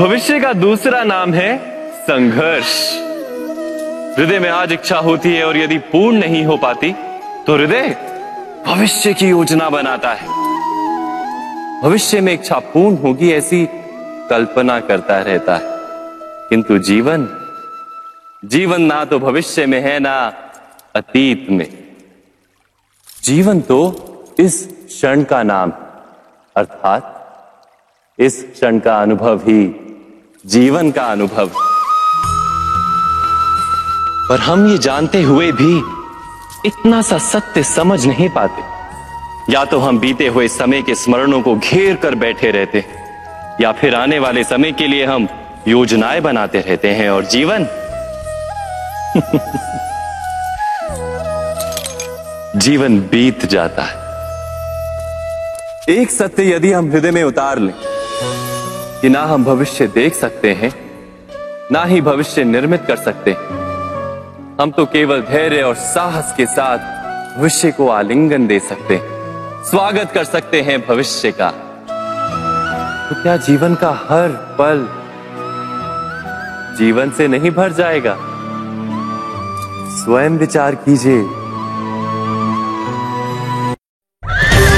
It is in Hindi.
भविष्य का दूसरा नाम है संघर्ष। हृदय में आज इच्छा होती है और यदि पूर्ण नहीं हो पाती तो हृदय भविष्य की योजना बनाता है। भविष्य में इच्छा पूर्ण होगी ऐसी कल्पना करता रहता है। किंतु जीवन जीवन ना तो भविष्य में है, ना अतीत में। जीवन तो इस क्षण का नाम अर्थात इस क्षण का अनुभव ही जीवन का अनुभव। पर हम ये जानते हुए भी इतना सा सत्य समझ नहीं पाते। या तो हम बीते हुए समय के स्मरणों को घेर कर बैठे रहते या फिर आने वाले समय के लिए हम योजनाएँ बनाते रहते हैं और जीवन। जीवन बीत जाता है। एक सत्य यदि हम हृदय में उतार लें कि ना हम भविष्य देख सकते हैं, ना ही भविष्य निर्मित कर सकते हम तो केवल धैर्य और साहस के साथ भविष्य को आलिंगन दे सकते हैं, स्वागत कर सकते हैं भविष्य का। तो क्या जीवन का हर पल जीवन से नहीं भर जाएगा? स्वयं विचार कीजिए।